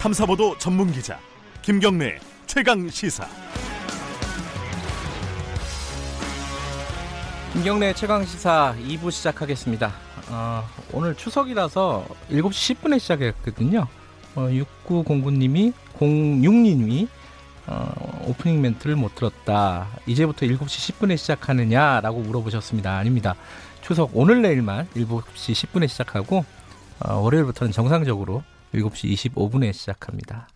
탐사보도 전문 기자 김경래 최강 시사. 김경래 최강 시사 2부 시작하겠습니다. 어, 오늘 추석이라서 7시 10분에 시작했거든요. 어, 6909님이 06님이 어, 오프닝 멘트를 못 들었다. 이제부터 7시 10분에 시작하느냐라고 물어보셨습니다. 아닙니다. 추석 오늘 내일만 7시 10분에 시작하고 어, 월요일부터는 정상적으로 7시 25분에 시작합니다.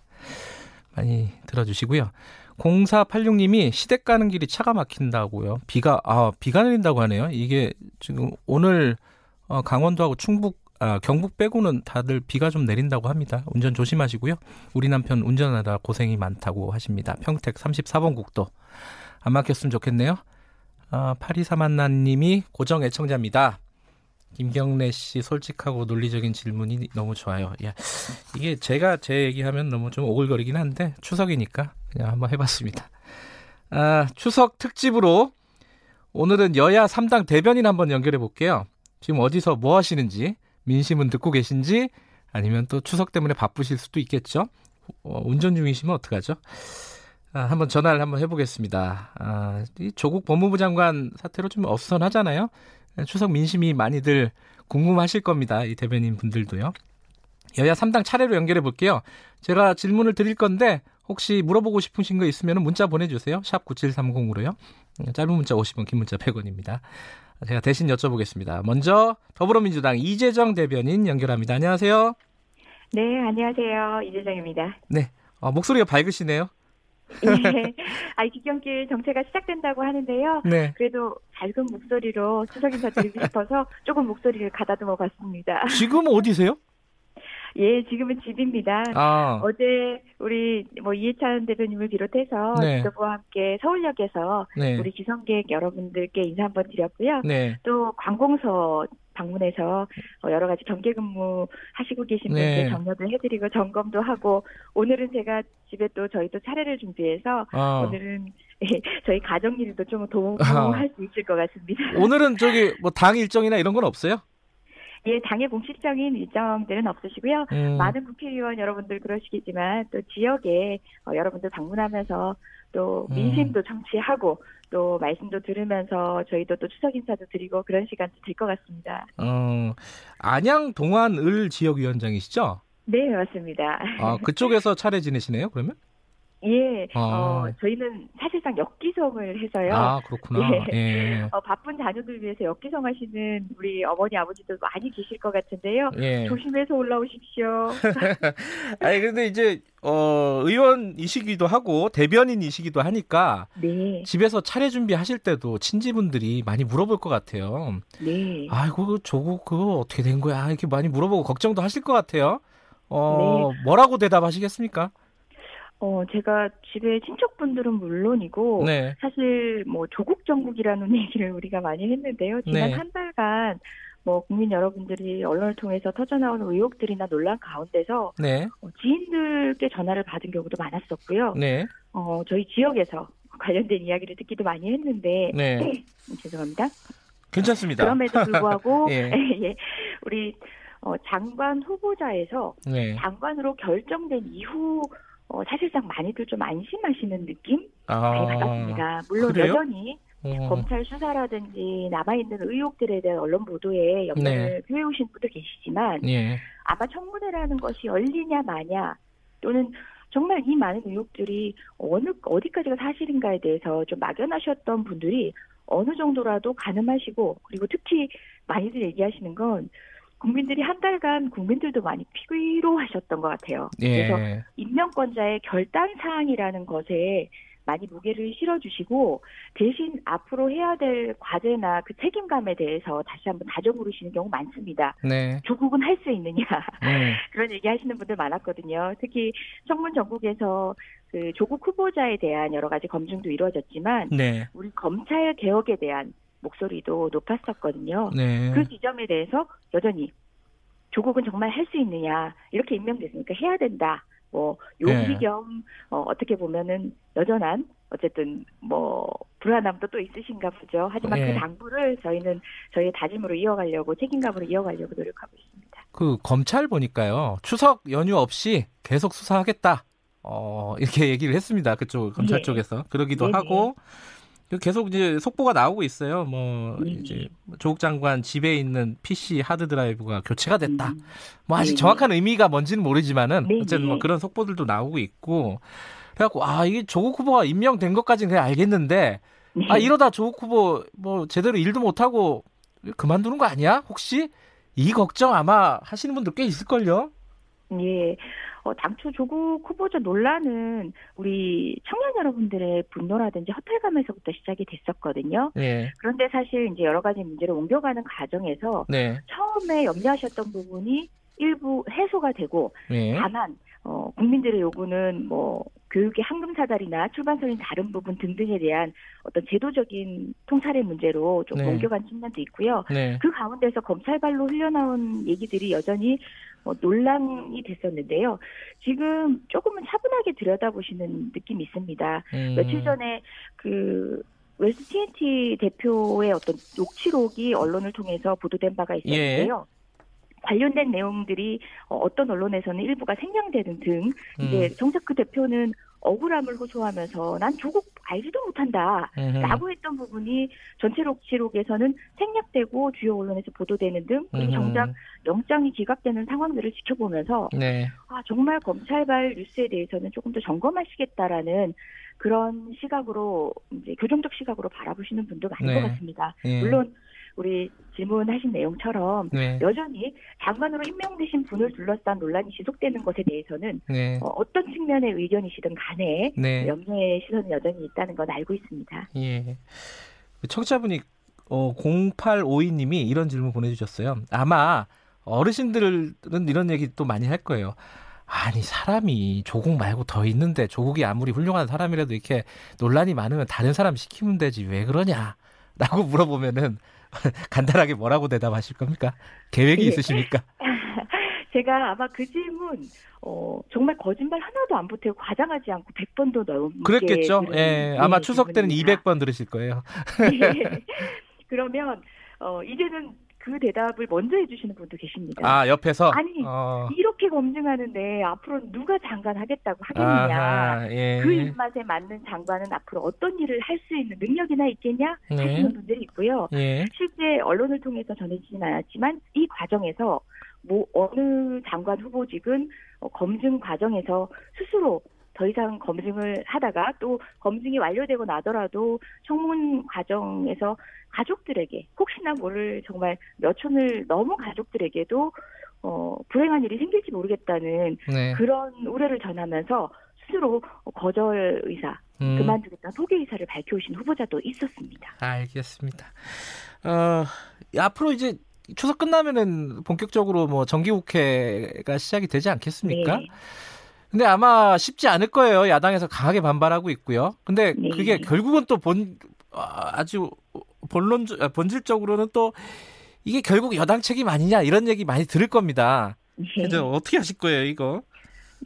많이 들어주시고요. 0486님이 시댁 가는 길이 차가 막힌다고요. 비가 아 비가 내린다고 하네요. 이게 지금 오늘 어, 강원도하고 충북 아, 경북 빼고는 다들 비가 좀 내린다고 합니다. 운전 조심하시고요. 우리 남편 운전하다 고생이 많다고 하십니다. 평택 34번 국도 안 막혔으면 좋겠네요. 아, 8231님이 고정 애청자입니다. 김경래 씨 솔직하고 논리적인 질문이 너무 좋아요. 야, 이게 제가 제 얘기하면 너무 좀 오글거리긴 한데 추석이니까 그냥 한번 해봤습니다. 아, 추석 특집으로 오늘은 여야 3당 대변인 한번 연결해 볼게요. 지금 어디서 뭐 하시는지 민심은 듣고 계신지 아니면 또 추석 때문에 바쁘실 수도 있겠죠. 어, 운전 중이시면 어떡하죠? 아, 한번 전화를 한번 해보겠습니다. 아, 이 조국 법무부 장관 사태로 좀 어수선하잖아요. 추석 민심이 많이들 궁금하실 겁니다. 이 대변인 분들도요. 여야 3당 차례로 연결해 볼게요. 제가 질문을 드릴 건데 혹시 물어보고 싶으신 거 있으면 문자 보내주세요. 샵 9730으로요. 짧은 문자 50원, 긴 문자 100원입니다. 제가 대신 여쭤보겠습니다. 먼저 더불어민주당 이재정 대변인 연결합니다. 안녕하세요. 네, 안녕하세요. 이재정입니다. 네, 어, 목소리가 밝으시네요. 예. 아, 기경길 정체가 시작된다고 하는데요. 네. 그래도 밝은 목소리로 추석 인사 드리고 싶어서 조금 목소리를 가다듬어 봤습니다. 지금 어디세요? 예, 지금은 집입니다. 아, 어제 우리 뭐 이해찬 대표님을 비롯해서 네. 지도부와 함께 서울역에서 네. 우리 기성객 여러분들께 인사 한번 드렸고요. 네. 또 관공서 방문해서 어, 여러 가지 경계 근무 하시고 계신 분들 네. 격려도 해드리고 점검도 하고 오늘은 제가 집에 또 저희 또 차례를 준비해서 아, 오늘은 예, 저희 가정 일도 좀 아. 도움할 수 있을 것 같습니다. 오늘은 저기 뭐 당 일정이나 이런 건 없어요? 예, 당의 공식적인 일정들은 없으시고요. 음, 많은 국회의원 여러분들 그러시겠지만 또 지역에 어, 여러분들 방문하면서 또 음. 민심도 청취하고 또 말씀도 들으면서 저희도 또 추석 인사도 드리고 그런 시간도 될 것 같습니다. 어, 안양 동안을 지역위원장이시죠? 네, 맞습니다. 아, 그쪽에서 차례 지내시네요, 그러면? 예, 아. 어, 저희는 사실상 역기성을 해서요. 아, 그렇구나. 예. 어, 바쁜 자녀들 위해서 역기성 하시는 우리 어머니 아버지들 많이 계실 것 같은데요. 예. 조심해서 올라오십시오. 아니, 근데 이제, 어, 의원이시기도 하고, 대변인이시기도 하니까, 네, 집에서 차례 준비하실 때도 친지분들이 많이 물어볼 것 같아요. 네. 아이고, 그 조국 그거 어떻게 된 거야? 이렇게 많이 물어보고 걱정도 하실 것 같아요. 어, 뭐라고 대답하시겠습니까? 어, 제가 집에 친척분들은 물론이고, 네. 사실 뭐 조국 정국이라는 얘기를 우리가 많이 했는데요. 지난 네. 한 달간 뭐 국민 여러분들이 언론을 통해서 터져나오는 의혹들이나 논란 가운데서 네. 어, 지인들께 전화를 받은 경우도 많았었고요. 네. 어, 저희 지역에서 관련된 이야기를 듣기도 많이 했는데, 네. 죄송합니다. 괜찮습니다. 그럼에도 불구하고 예. 예, 우리 어, 장관 후보자에서 네. 장관으로 결정된 이후 어, 사실상 많이들 좀 안심하시는 느낌 많이 받았습니다. 물론 아, 그래요? 여전히 어, 검찰 수사라든지 남아있는 의혹들에 대한 언론 보도에 염려를 네. 표해오신 분도 계시지만 예. 아마 청문회라는 것이 열리냐 마냐 또는 정말 이 많은 의혹들이 어느 어디까지가 사실인가에 대해서 좀 막연하셨던 분들이 어느 정도라도 가늠하시고 그리고 특히 많이들 얘기하시는 건 국민들이 한 달간 국민들도 많이 피로하셨던 것 같아요. 그래서 예. 임명권자의 결단 사항이라는 것에 많이 무게를 실어주시고 대신 앞으로 해야 될 과제나 그 책임감에 대해서 다시 한번 다져물으시는 경우 많습니다. 네. 조국은 할 수 있느냐 음. 그런 얘기 하시는 분들 많았거든요. 특히 청문 전국에서 그 조국 후보자에 대한 여러 가지 검증도 이루어졌지만 네. 우리 검찰 개혁에 대한 목소리도 높았었거든요. 네. 그 지점에 대해서 여전히 조국은 정말 할 수 있느냐 이렇게 임명됐으니까 해야 된다. 뭐 용기 네. 겸 어, 어떻게 보면은 여전한 어쨌든 뭐 불안함도 또 있으신가 보죠. 하지만 예. 그 당부를 저희는 저희의 다짐으로 이어가려고 책임감으로 이어가려고 노력하고 있습니다. 그 검찰 보니까요 추석 연휴 없이 계속 수사하겠다. 어 이렇게 얘기를 했습니다. 그쪽 검찰 네. 쪽에서 그러기도 네네. 하고 계속 이제 속보가 나오고 있어요. 뭐 네네. 이제 조국 장관 집에 있는 PC 하드 드라이브가 교체가 됐다. 음. 뭐 아직 네네. 정확한 의미가 뭔지는 모르지만은 네네. 어쨌든 뭐 그런 속보들도 나오고 있고 그래갖고 아 이게 조국 후보가 임명된 것까지는 그냥 알겠는데 네. 아 이러다 조국 후보 뭐 제대로 일도 못 하고 그만두는 거 아니야? 혹시 이 걱정 아마 하시는 분들 꽤 있을걸요. 예. 어, 당초 조국 후보자 논란은 우리 청년 여러분들의 분노라든지 허탈감에서부터 시작이 됐었거든요. 네, 그런데 사실 이제 여러 가지 문제를 옮겨가는 과정에서 네, 처음에 염려하셨던 부분이 일부 해소가 되고 네, 다만 어, 국민들의 요구는 뭐 교육의 황금 사다리나 출판선인 다른 부분 등등에 대한 어떤 제도적인 통찰의 문제로 좀 네. 옮겨간 측면도 있고요. 네, 그 가운데서 검찰발로 흘러나온 얘기들이 여전히 어, 논란이 됐었는데요. 지금 조금은 차분하게 들여다보시는 느낌이 있습니다. 음, 며칠 전에 그 웰스 TNT 대표의 어떤 녹취록이 언론을 통해서 보도된 바가 있었는데요. 관련된 내용들이 어, 어떤 언론에서는 일부가 생략되는 등 이제 음, 정작 그 대표는 억울함을 호소하면서 난 조국 알지도 못한다. 음, 라고 했던 부분이 전체 녹취록에서는 생략되고 주요 언론에서 보도되는 등 그리고 음, 정작 영장이 기각되는 상황들을 지켜보면서 네, 아 정말 검찰발 뉴스에 대해서는 조금 더 점검하시겠다라는 그런 시각으로 이제 교정적 시각으로 바라보시는 분도 많은 네. 것 같습니다. 예, 물론 우리 질문하신 내용처럼 네, 여전히 장관으로 임명되신 분을 둘러싼 논란이 지속되는 것에 대해서는 네, 어, 어떤 측면의 의견이시든 간에 네, 염려의 시선은 여전히 있다는 건 알고 있습니다. 예. 청취자분이 어, 0852님이 이런 질문 보내주셨어요. 아마 어르신들은 이런 얘기 또 많이 할 거예요. 아니 사람이 조국 말고 더 있는데 조국이 아무리 훌륭한 사람이라도 이렇게 논란이 많으면 다른 사람 시키면 되지 왜 그러냐? 라고 물어보면은 간단하게 뭐라고 대답하실 겁니까? 계획이 예. 있으십니까? 제가 아마 그 질문 어, 정말 거짓말 하나도 안 보태고 과장하지 않고 100번도 넘게 그랬겠죠. 예, 아마 네, 추석 때는 질문입니다. 200번 들으실 거예요. 예. 그러면 어, 이제는 그 대답을 먼저 해주시는 분도 계십니다. 아 옆에서 아니, 어, 이렇게 검증하는데 앞으로 누가 장관 하겠다고 하겠느냐? 아하, 예. 그 입맛에 맞는 장관은 앞으로 어떤 일을 할 수 있는 능력이나 있겠냐 네. 하시는 분들이 있고요. 예. 실제 언론을 통해서 전해지진 않았지만 이 과정에서 뭐 어느 장관 후보직은 어, 검증 과정에서 스스로 더 이상 검증을 하다가 또 검증이 완료되고 나더라도 청문 과정에서 가족들에게 혹시나 모를 정말 몇 촌을 넘은 가족들에게도 어, 불행한 일이 생길지 모르겠다는 네. 그런 우려를 전하면서 스스로 거절 의사, 음. 그만두겠다는 포기 의사를 밝혀오신 후보자도 있었습니다. 알겠습니다. 어, 앞으로 이제 추석 끝나면은 본격적으로 뭐 정기국회가 시작이 되지 않겠습니까? 네. 근데 아마 쉽지 않을 거예요. 야당에서 강하게 반발하고 있고요. 근데 네. 그게 결국은 또 본 아주 본론 본질적으로는 또 이게 결국 여당 책임 아니냐 이런 얘기 많이 들을 겁니다. 네. 그래서 어떻게 하실 거예요, 이거?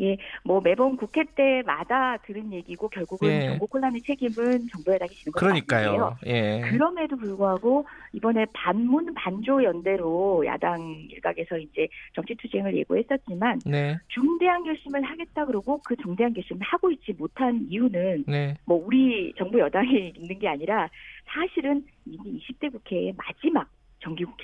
예, 뭐 매번 국회 때마다 들은 얘기고 결국은 예. 정부 혼란의 책임은 정부 여당이 지는 건 맞는데요. 그러니까요. 예. 그럼에도 불구하고 이번에 반문 반조 연대로 야당 일각에서 이제 정치 투쟁을 예고했었지만 네. 중대한 결심을 하겠다 그러고 그 중대한 결심을 하고 있지 못한 이유는 네. 뭐 우리 정부 여당이 있는 게 아니라 사실은 이게 20대 국회의 마지막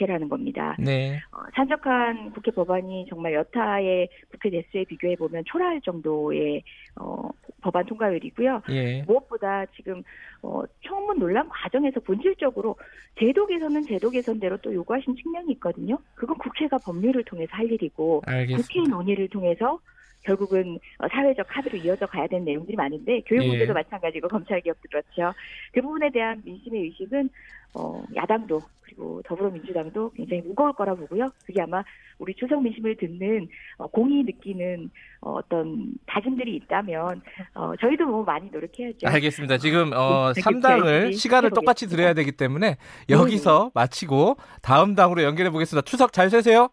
국회라는 겁니다. 네. 어, 산적한 국회 법안이 정말 여타의 국회 대수에 비교해 보면 초라할 정도의 어, 법안 통과율이고요. 예. 무엇보다 지금 어, 청문 논란 과정에서 본질적으로 제도 개선은 제도 개선대로 또 요구하신 측면이 있거든요. 그건 국회가 법률을 통해서 할 일이고 국회 알겠습니다. 논의를 통해서 결국은 어, 사회적 합의로 이어져 가야 되는 내용들이 많은데 교육 예. 문제도 마찬가지고 검찰 개혁도 그렇죠. 그 부분에 대한 민심의 의식은 어, 야당도 그리고 더불어민주당도 굉장히 무거울 거라 보고요. 그게 아마 우리 추석 민심을 듣는 어, 공이 느끼는 어, 어떤 다짐들이 있다면 어, 저희도 뭐 많이 노력해야죠. 알겠습니다. 지금 어, 네, 3당을 그렇게 시간을. 똑같이 드려야 되기 때문에 여기서 마치고 다음 당으로 연결해 보겠습니다. 추석 잘 되세요.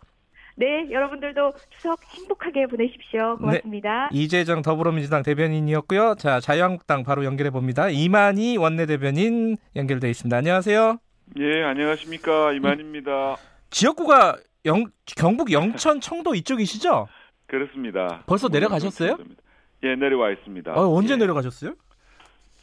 네, 여러분들도 추석 행복하게 보내십시오. 고맙습니다. 이재정 더불어민주당 대변인이었고요. 자, 자유한국당 바로 연결해 봅니다. 이만희 원내대변인 연결돼 있습니다. 안녕하세요. 예, 안녕하십니까. 이만입니다. 지역구가 영, 경북 영천 청도 이쪽이시죠? 그렇습니다. 벌써 내려가셨어요? 예, 내려와 있습니다. 어, 언제 예. 내려가셨어요?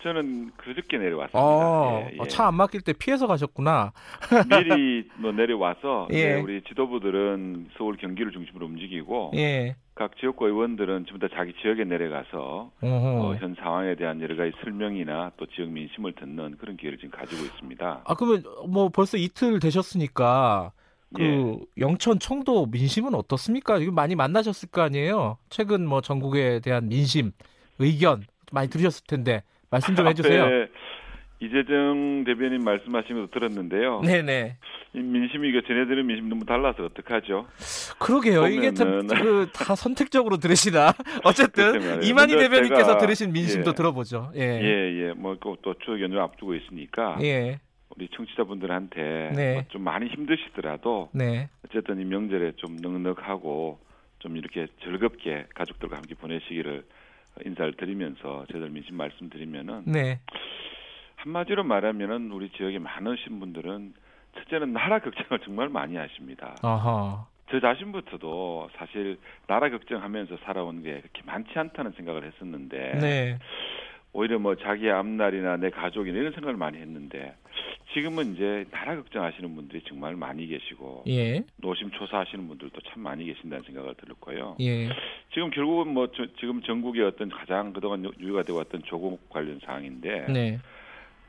저는 그저께 내려왔습니다. 어, 예, 어, 예. 차안 막힐 때 피해서 가셨구나. 미리 뭐 내려와서 예. 예, 우리 지도부들은 서울 경기를 중심으로 움직이고 예. 각 지역구 의원들은 전부 다 자기 지역에 내려가서. 어, 현 상황에 대한 여러 가지 설명이나 또 지역 민심을 듣는 그런 기회를 지금 가지고 있습니다. 아 그러면 뭐 벌써 이틀 되셨으니까 그 예. 영천 청도 민심은 어떻습니까? 이거 많이 만나셨을 거 아니에요. 최근 뭐 전국에 대한 민심 의견 많이 들으셨을 텐데 말씀 좀 해주세요. 앞에 이재정 대변인 말씀하신 것도 들었는데요. 네네. 이 민심이 이거 전해 들은 민심 너무 달라서 어떡하죠? 그러게요. 이게 보면은- 참그 다 선택적으로 들으시나. 어쨌든. 이만희 대변인께서 제가- 들으신 민심도 예. 들어보죠. 예. 예, 예. 뭐 또 추석 연휴 앞두고 있으니까 예. 우리 청취자분들한테 네. 뭐좀 많이 힘드시더라도 네. 어쨌든 이 명절에 좀 넉넉하고 좀 이렇게 즐겁게 가족들과 함께 보내시기를 인사를 드리면서 저희들 민심 말씀드리면은 네. 한마디로 말하면은 우리 지역에 많으신 분들은 첫째는 나라 걱정을 정말 많이 하십니다. 어허. 저 자신부터도 사실 나라 걱정하면서 살아온 게 그렇게 많지 않다는 생각을 했었는데 네. 오히려 뭐 자기 앞날이나 내 가족이나 이런 생각을 많이 했는데 지금은 이제 나라 걱정하시는 분들이 정말 많이 계시고 예. 노심초사하시는 분들도 참 많이 계신다는 생각을 들었고요. 예. 지금 결국은 뭐 저- 지금 전국의 어떤 가장 그동안 유효가 되어 왔던 조국 관련 사항인데 네.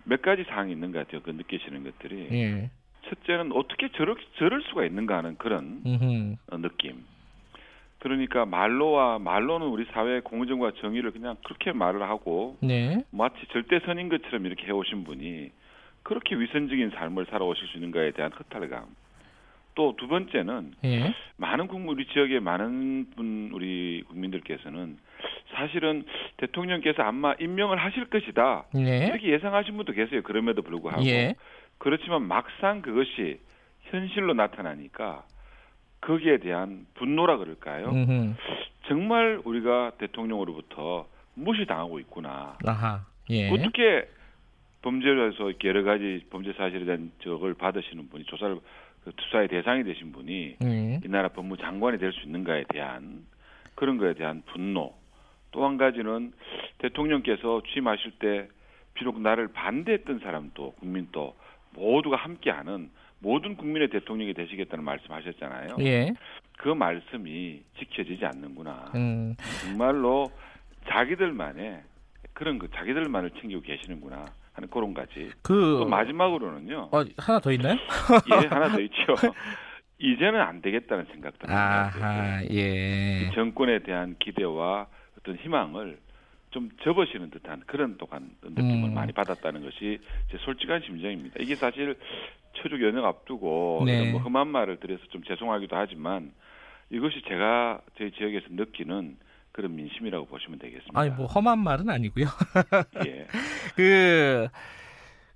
몇 가지 사항이 있는 것 같아요. 그 느끼시는 것들이 예. 첫째는 어떻게 저럴, 저럴 수가 있는가 하는 그런 음흠. 어, 느낌. 그러니까 말로와 말로는 우리 사회의 공정과 정의를 그냥 그렇게 말을 하고 네. 마치 절대선인 것처럼 이렇게 해오신 분이 그렇게 위선적인 삶을 살아오실 수 있는가에 대한 허탈감. 또 두 번째는 예. 많은 국민 우리 지역의 많은 분 우리 국민들께서는 사실은 대통령께서 아마 임명을 하실 것이다 네. 이렇게 예상하신 분도 계세요. 그럼에도 불구하고 예. 그렇지만 막상 그것이 현실로 나타나니까 거기에 대한 분노라 그럴까요? 음흠. 정말 우리가 대통령으로부터 무시당하고 있구나. 아하. 예. 어떻게 이렇게 여러 가지 범죄 사실에 대한 적을 받으시는 분이 조사를 그 수사의 대상이 되신 분이 음. 이 나라 법무장관이 될 수 있는가에 대한 그런 거에 대한 분노. 또 한 가지는 대통령께서 취임하실 때 비록 나를 반대했던 사람도 국민도 모두가 함께하는 모든 국민의 대통령이 되시겠다는 말씀하셨잖아요. 예. 그 말씀이 지켜지지 않는구나. 음. 정말로 자기들만의 그런 거 자기들만을 챙기고 계시는구나 하는 그런 가지. 그또 마지막으로는요. 어, 하나 더 있나요? 예, 하나 더 있죠. 이제는 안 되겠다는 생각도 아하. 예. 이 정권에 대한 기대와 어떤 희망을 좀 접으시는 듯한 그런 또한 느낌을 음. 많이 받았다는 것이 제 솔직한 심정입니다. 이게 사실 초죽 연휴 앞두고 네. 뭐 험한 말을 드려서 좀 죄송하기도 하지만 이것이 제가 저희 지역에서 느끼는 그런 민심이라고 보시면 되겠습니다. 아니 뭐 험한 말은 아니고요. 예. 그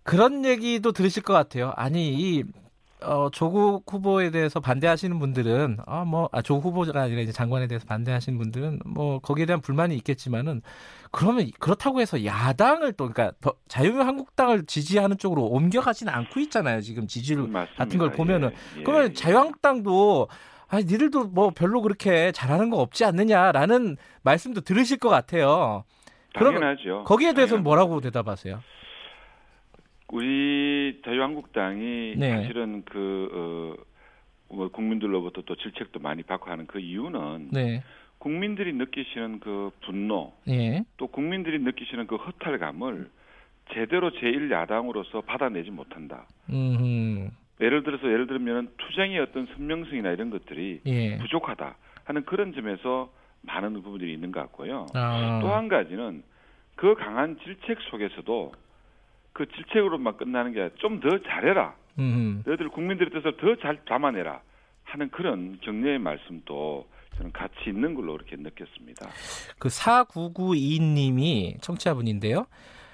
그런 얘기도 들으실 것 같아요. 아니 이 어, 조국 후보에 대해서 반대하시는 분들은 아 뭐 아, 조국 후보가 아니라 이제 장관에 대해서 반대하시는 분들은 뭐 거기에 대한 불만이 있겠지만은 그러면 그렇다고 해서 야당을 또 그러니까 더- 자유한국당을 지지하는 쪽으로 옮겨가지는 않고 있잖아요. 지금 지지율 맞습니다. 같은 걸 보면은 예, 예, 그러면 예. 자유한국당도 아 니들도 뭐 별로 그렇게 잘하는 거 없지 않느냐라는 말씀도 들으실 것 같아요. 그러면 당연하죠. 거기에 대해서는 당연합니다. 뭐라고 대답하세요? 우리 자유한국당이 네. 사실은 그 어, 뭐 국민들로부터 또 질책도 많이 받고 하는 그 이유는 네. 국민들이 느끼시는 그 분노 예. 또 국민들이 느끼시는 그 허탈감을 제대로 제1야당으로서 받아내지 못한다. 음. 예를 들어서 예를 들면 투쟁의 어떤 선명성이나 이런 것들이 예. 부족하다 하는 그런 점에서 많은 부분들이 있는 것 같고요. 아. 또한 가지는 그 강한 질책 속에서도 그 질책으로만 끝나는 게 좀 더 잘해라. 음. 너희들 국민들의 뜻을 더 잘 담아내라 하는 그런 격려의 말씀도 저는 같이 있는 걸로 그렇게 느꼈습니다. 그 4992님이 청취자분인데요.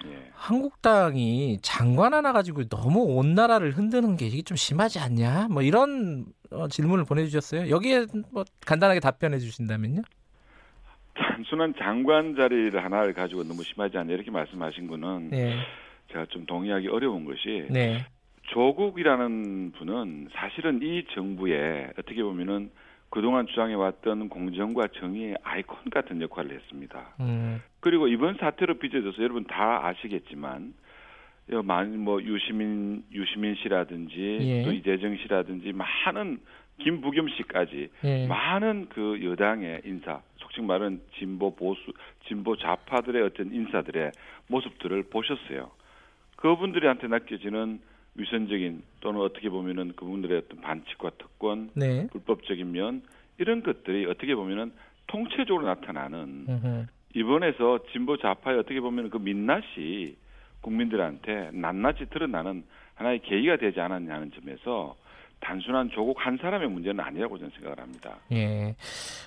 예. 한국당이 장관 하나 가지고 너무 온 나라를 흔드는 게 이게 좀 심하지 않냐? 뭐 이런 어, 질문을 보내주셨어요. 여기에 뭐 간단하게 답변해 주신다면요. 단순한 장관 자리를 하나를 가지고 너무 심하지 않냐 이렇게 말씀하신 거는 네. 제가 좀 동의하기 어려운 것이 네. 조국이라는 분은 사실은 이 정부에 어떻게 보면은 그동안 주장해왔던 공정과 정의의 아이콘 같은 역할을 했습니다. 음, 그리고 이번 사태로 빚어져서 여러분 다 아시겠지만 여, 많은 뭐 유시민 유시민 씨라든지 예. 또 이재정 씨라든지 많은 김부겸 씨까지 예. 많은 그 여당의 인사, 속칭 말하는 진보 보수, 진보 좌파들의 어떤 인사들의 모습들을 보셨어요. 그분들한테 맡겨지는 위선적인 또는 어떻게 보면은 그분들의 어떤 반칙과 특권, 네. 불법적인 면 이런 것들이 어떻게 보면은 통체적으로 나타나는 음흠. 이번에서 진보 좌파의 어떻게 보면 그 민낯이 국민들한테 낱낱이 드러나는 하나의 계기가 되지 않았냐는 점에서 단순한 조국 한 사람의 문제는 아니라고 저는 생각을 합니다. 예.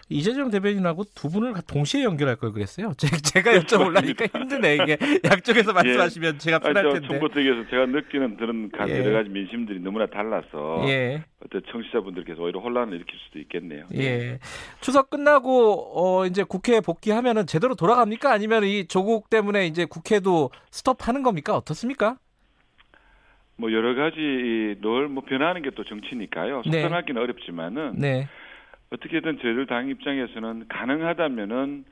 이재정 대변인하고 두 분을 동시에 연결할 걸 그랬어요. 제- 제가 여쭤보려니까 힘드네 이게 양쪽에서 말씀하시면 제가 아니, 편할 저 텐데. 얘기해서 제가 느끼는 그런 가- 예. 여러 가지 민심들이 너무나 달라서 예. 어떤 청취자분들께서 오히려 혼란을 일으킬 수도 있겠네요. 예. 추석 끝나고 어 이제 국회에 복귀하면은 제대로 돌아갑니까? 아니면 이 조국 때문에 이제 국회도 스톱하는 겁니까? 어떻습니까? 뭐 여러 가지 늘뭐 변하는 게 또 정치니까요. 네. 속단하기는 어렵지만은 네. 어떻게든 저희들 당 입장에서는 가능하다면은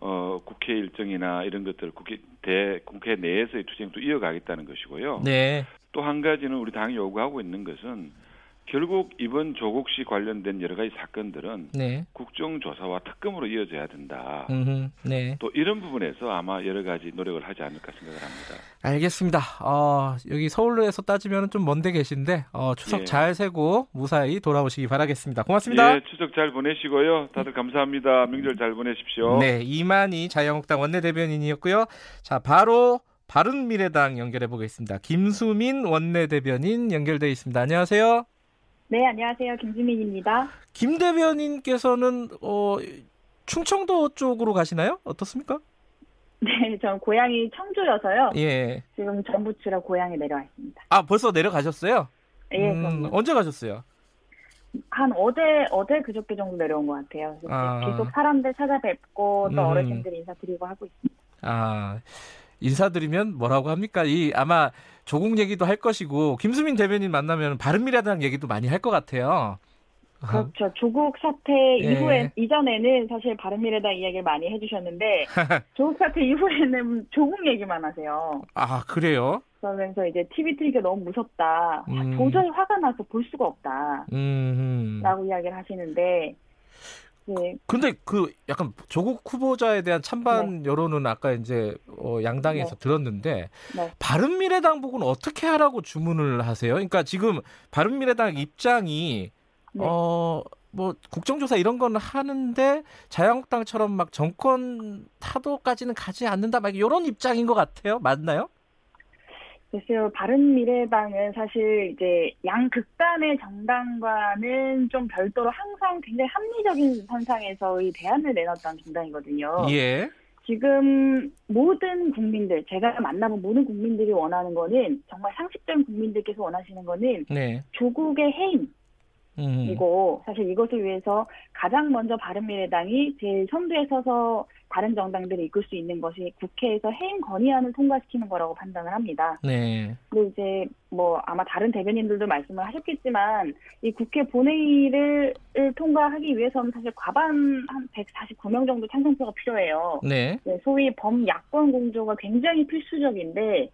어 국회 일정이나 이런 것들 국회 대 국회 내에서의 투쟁도 이어가겠다는 것이고요. 네. 또 한 가지는 우리 당이 요구하고 있는 것은 결국 이번 조국 씨 관련된 여러 가지 사건들은 네. 국정조사와 특검으로 이어져야 된다. 음. 네. 또 이런 부분에서 아마 여러 가지 노력을 하지 않을까 생각을 합니다. 알겠습니다. 어, 여기 서울에서 따지면 좀 먼데 계신데 어, 추석 예. 잘 세고 무사히 돌아오시기 바라겠습니다. 고맙습니다. 예, 추석 잘 보내시고요. 다들 감사합니다. 명절 잘 보내십시오. 네, 이만희 자유한국당 원내대변인이었고요. 자, 바로 바른미래당 연결해 보겠습니다. 김수민 원내대변인 연결돼 있습니다. 안녕하세요. 네, 안녕하세요. 김지민입니다. 김 대변인께서는 어, 충청도 쪽으로 가시나요? 어떻습니까? 네, 전 고향이 청주여서요. 예. 지금 전부 치러 고향에 내려와 있습니다. 아, 벌써 내려가셨어요? 예, 음. 언제 가셨어요? 한 어제 어제 그저께 정도 내려온 것 같아요. 아. 계속 사람들 찾아뵙고 또 음. 어르신들 인사드리고 하고 있습니다. 아, 인사드리면 뭐라고 합니까? 이 아마 조국 얘기도 할 것이고 김수민 대변인 만나면 바른미래당 얘기도 많이 할 것 같아요. 그렇죠. 조국 사태 예. 이후에 이전에는 사실 바른미래당 이야기를 많이 해주셨는데 조국 사태 이후에는 조국 얘기만 하세요. 아 그래요? 그러면서 이제 TV 틀기가 너무 무섭다. 음. 도저히 화가 나서 볼 수가 없다. 음. 라고 이야기를 하시는데 네, 근데 그 약간 조국 후보자에 대한 찬반 여론은 아까 이제 어, 양당에서 네. 들었는데 네. 바른미래당 부분 어떻게 하라고 주문을 하세요? 그러니까 지금 바른미래당 입장이 네. 어. 뭐 국정조사 이런 건 하는데 자유한국당처럼 막 정권 타도까지는 가지 않는다 막 이런 입장인 것 같아요. 맞나요? 글쎄요, 바른미래당은 사실 이제 양극단의 정당과는 좀 별도로 항상 굉장히 합리적인 선상에서의 대안을 내놨던 정당이거든요. 예. 지금 모든 국민들, 제가 만나본 모든 국민들이 원하는 거는 정말 상식적인 국민들께서 원하시는 거는 네. 조국의 해임, 음. 이고 사실 이것을 위해서 가장 먼저 바른미래당이 제일 선두에 서서 다른 정당들을 이끌 수 있는 것이 국회에서 해임 건의안을 통과시키는 거라고 판단을 합니다. 네. 그리고 이제 뭐 아마 다른 대변인들도 말씀을 하셨겠지만 이 국회 본회의를 통과하기 위해서는 사실 과반 한 149명 정도 찬성표가 필요해요. 네. 네, 소위 범야권 공조가 굉장히 필수적인데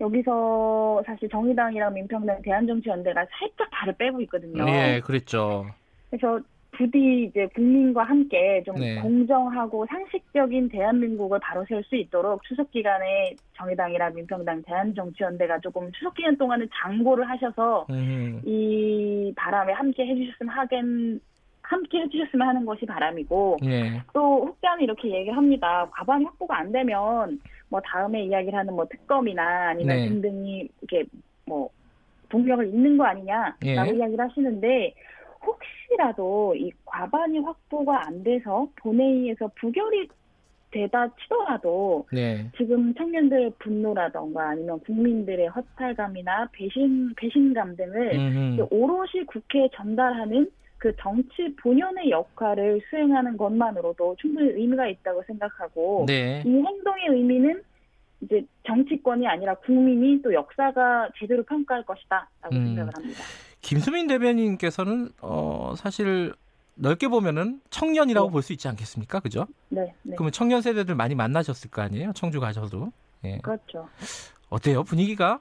여기서 사실 정의당이랑 민평당 대한정치연대가 살짝 발을 빼고 있거든요. 예, 그랬죠. 그래서 부디 이제 국민과 함께 좀 네. 공정하고 상식적인 대한민국을 바로 세울 수 있도록 추석 기간에 정의당이랑 민평당 대한정치연대가 조금 추석 기간 동안은 장고를 하셔서 음. 이 바람에 함께 해주셨으면 하긴 함께 해주셨으면 하는 것이 바람이고 예. 또 혹자는 이렇게 얘기를 합니다. 과반이 확보가 안 되면 뭐 다음에 이야기를 하는 뭐 특검이나 아니면 네. 등등이 이렇게 뭐 동력을 잇는 거 아니냐라고 예. 이야기를 하시는데 혹시라도 이 과반이 확보가 안 돼서 본회의에서 부결이 되다 치더라도 네. 지금 청년들의 분노라던가 아니면 국민들의 허탈감이나 배신 배신감 등을 오롯이 국회에 전달하는 그 정치 본연의 역할을 수행하는 것만으로도 충분히 의미가 있다고 생각하고 네. 이 행동의 의미는 이제 정치권이 아니라 국민이 또 역사가 제대로 평가할 것이다라고 음. 생각을 합니다. 김수민 대변인께서는 어, 사실 넓게 보면은 청년이라고 네. 볼수 있지 않겠습니까? 그죠? 네, 네. 그러면 청년 세대들 많이 만나셨을 거 아니에요? 청주 가셔도. 예. 그렇죠. 어때요? 분위기가?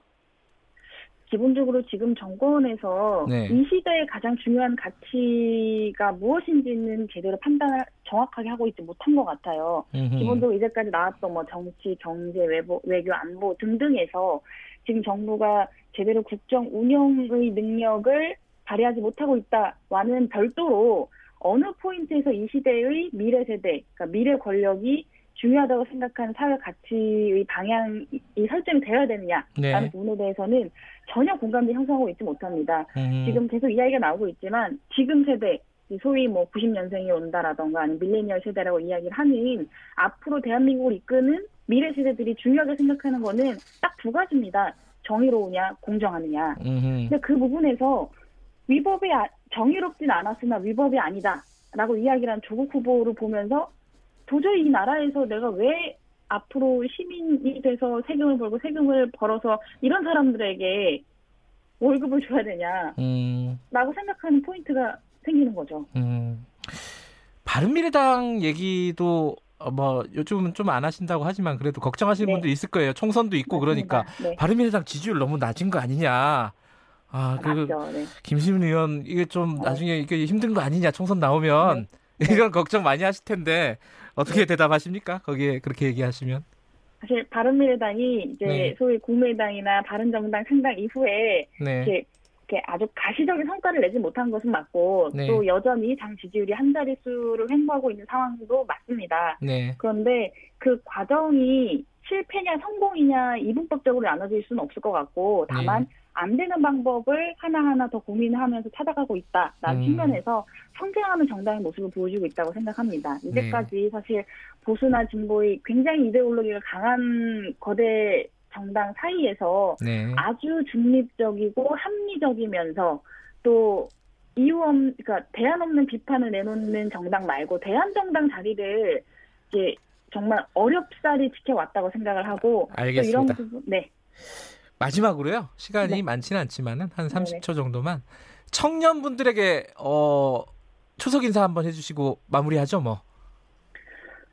기본적으로 지금 정권에서 네. 이 시대의 가장 중요한 가치가 무엇인지는 제대로 판단을 정확하게 하고 있지 못한 것 같아요. 음흠. 기본적으로 이제까지 나왔던 뭐 정치, 경제, 외보, 외교, 안보 등등에서 지금 정부가 제대로 국정 운영의 능력을 발휘하지 못하고 있다와는 별도로 어느 포인트에서 이 시대의 미래 세대, 그러니까 미래 권력이 중요하다고 생각하는 사회 가치의 방향이 설정이 되어야 되느냐라는 네. 부분에 대해서는 전혀 공감대 형성하고 있지 못합니다. 음. 지금 계속 이야기가 나오고 있지만 지금 세대 소위 뭐 90년생이 온다라던가 아니면 밀레니얼 세대라고 이야기를 하는 앞으로 대한민국을 이끄는 미래 세대들이 중요하게 생각하는 거는 딱 두 가지입니다. 정의로우냐 공정하느냐. 음흠. 근데 그 부분에서 위법이 아- 정의롭진 않았으나 위법이 아니다라고 이야기를 한 조국 후보를 보면서 도저히 이 나라에서 내가 왜 앞으로 시민이 돼서 세금을 벌고 세금을 벌어서 이런 사람들에게 월급을 줘야 되냐. 음. 라고 생각하는 포인트가 생기는 거죠. 음. 바른미래당 얘기도 어, 뭐 요즘은 좀 안 하신다고 하지만 그래도 걱정하시는 네. 분들 있을 거예요. 총선도 있고 그러니까 맞습니다. 네. 바른미래당 지지율 너무 낮은 거 아니냐. 아, 그. 네. 김시민 의원 이게 좀 어. 나중에 이게 힘든 거 아니냐 총선 나오면 이런 걱정 많이 하실 텐데 어떻게 대답하십니까? 거기에 그렇게 얘기하시면 사실 바른미래당이 이제 네. 소위 국민의당이나 바른정당 창당 이후에 네. 이렇게, 이렇게 아주 가시적인 성과를 내지 못한 것은 맞고 네. 또 여전히 당 지지율이 한 자릿수를 횡보하고 있는 상황도 맞습니다. 네. 그런데 그 과정이 실패냐 성공이냐 이분법적으로 나눠질 수는 없을 것 같고 다만 네. 안 되는 방법을 하나하나 더 고민하면서 찾아가고 있다라는 음. 측면에서 성장하는 정당의 모습을 보여주고 있다고 생각합니다. 네. 이제까지 사실 보수나 진보의 굉장히 이데올로기가 강한 거대 정당 사이에서 네. 아주 중립적이고 합리적이면서 또 이유 없, 그러니까 대안 없는 비판을 내놓는 정당 말고 대안 정당 자리를 이제 정말 어렵사리 지켜왔다고 생각을 하고 또 이런 알겠습니다. 부분, 네, 마지막으로요. 시간이 네. 많지는 않지만은 한 네네. 30초 정도만 청년분들에게 어 추석 인사 한번 해주시고 마무리하죠 뭐.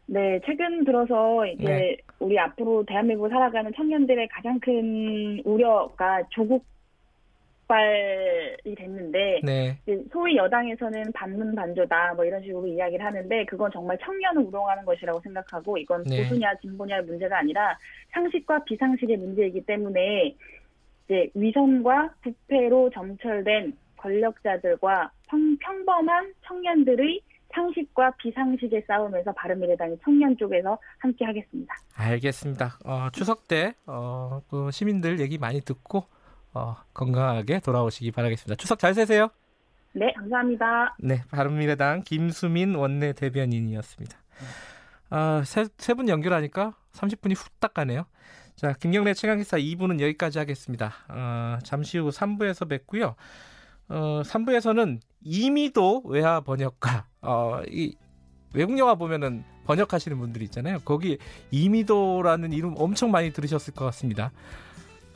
네 최근 들어서 이제 네. 우리 앞으로 대한민국을 살아가는 청년들의 가장 큰 우려가 조국 발이 됐는데 네. 소위 여당에서는 반문 반조다 뭐 이런 식으로 이야기를 하는데 그건 정말 청년을 우롱하는 것이라고 생각하고 이건 네. 보수냐 진보냐의 문제가 아니라 상식과 비상식의 문제이기 때문에 이제 위선과 부패로 점철된 권력자들과 평, 평범한 청년들의 상식과 비상식의 싸움에서 바른미래당이 청년 쪽에서 함께 하겠습니다. 알겠습니다. 어, 추석 때 어, 그 시민들 얘기 많이 듣고 어, 건강하게 돌아오시기 바라겠습니다. 추석 잘 세세요. 네, 감사합니다. 네, 바른미래당 김수민 원내 대변인이었습니다. 아, 세분 연결하니까 30분이 후딱 가네요. 자, 김경래 최강기사 2부는 여기까지 하겠습니다. 어, 잠시 후 3부에서 뵙고요. 어, 3부에서는 이미도 외화 번역가, 어, 이 외국 영화 보면은 번역하시는 분들이 있잖아요. 거기 이미도라는 이름 엄청 많이 들으셨을 것 같습니다.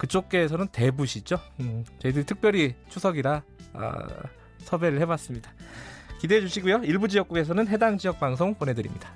그쪽계에서는 대부시죠. 음, 저희들이 특별히 추석이라 아, 섭외를 해봤습니다. 기대해 주시고요. 일부 지역국에서는 해당 지역 방송 보내드립니다.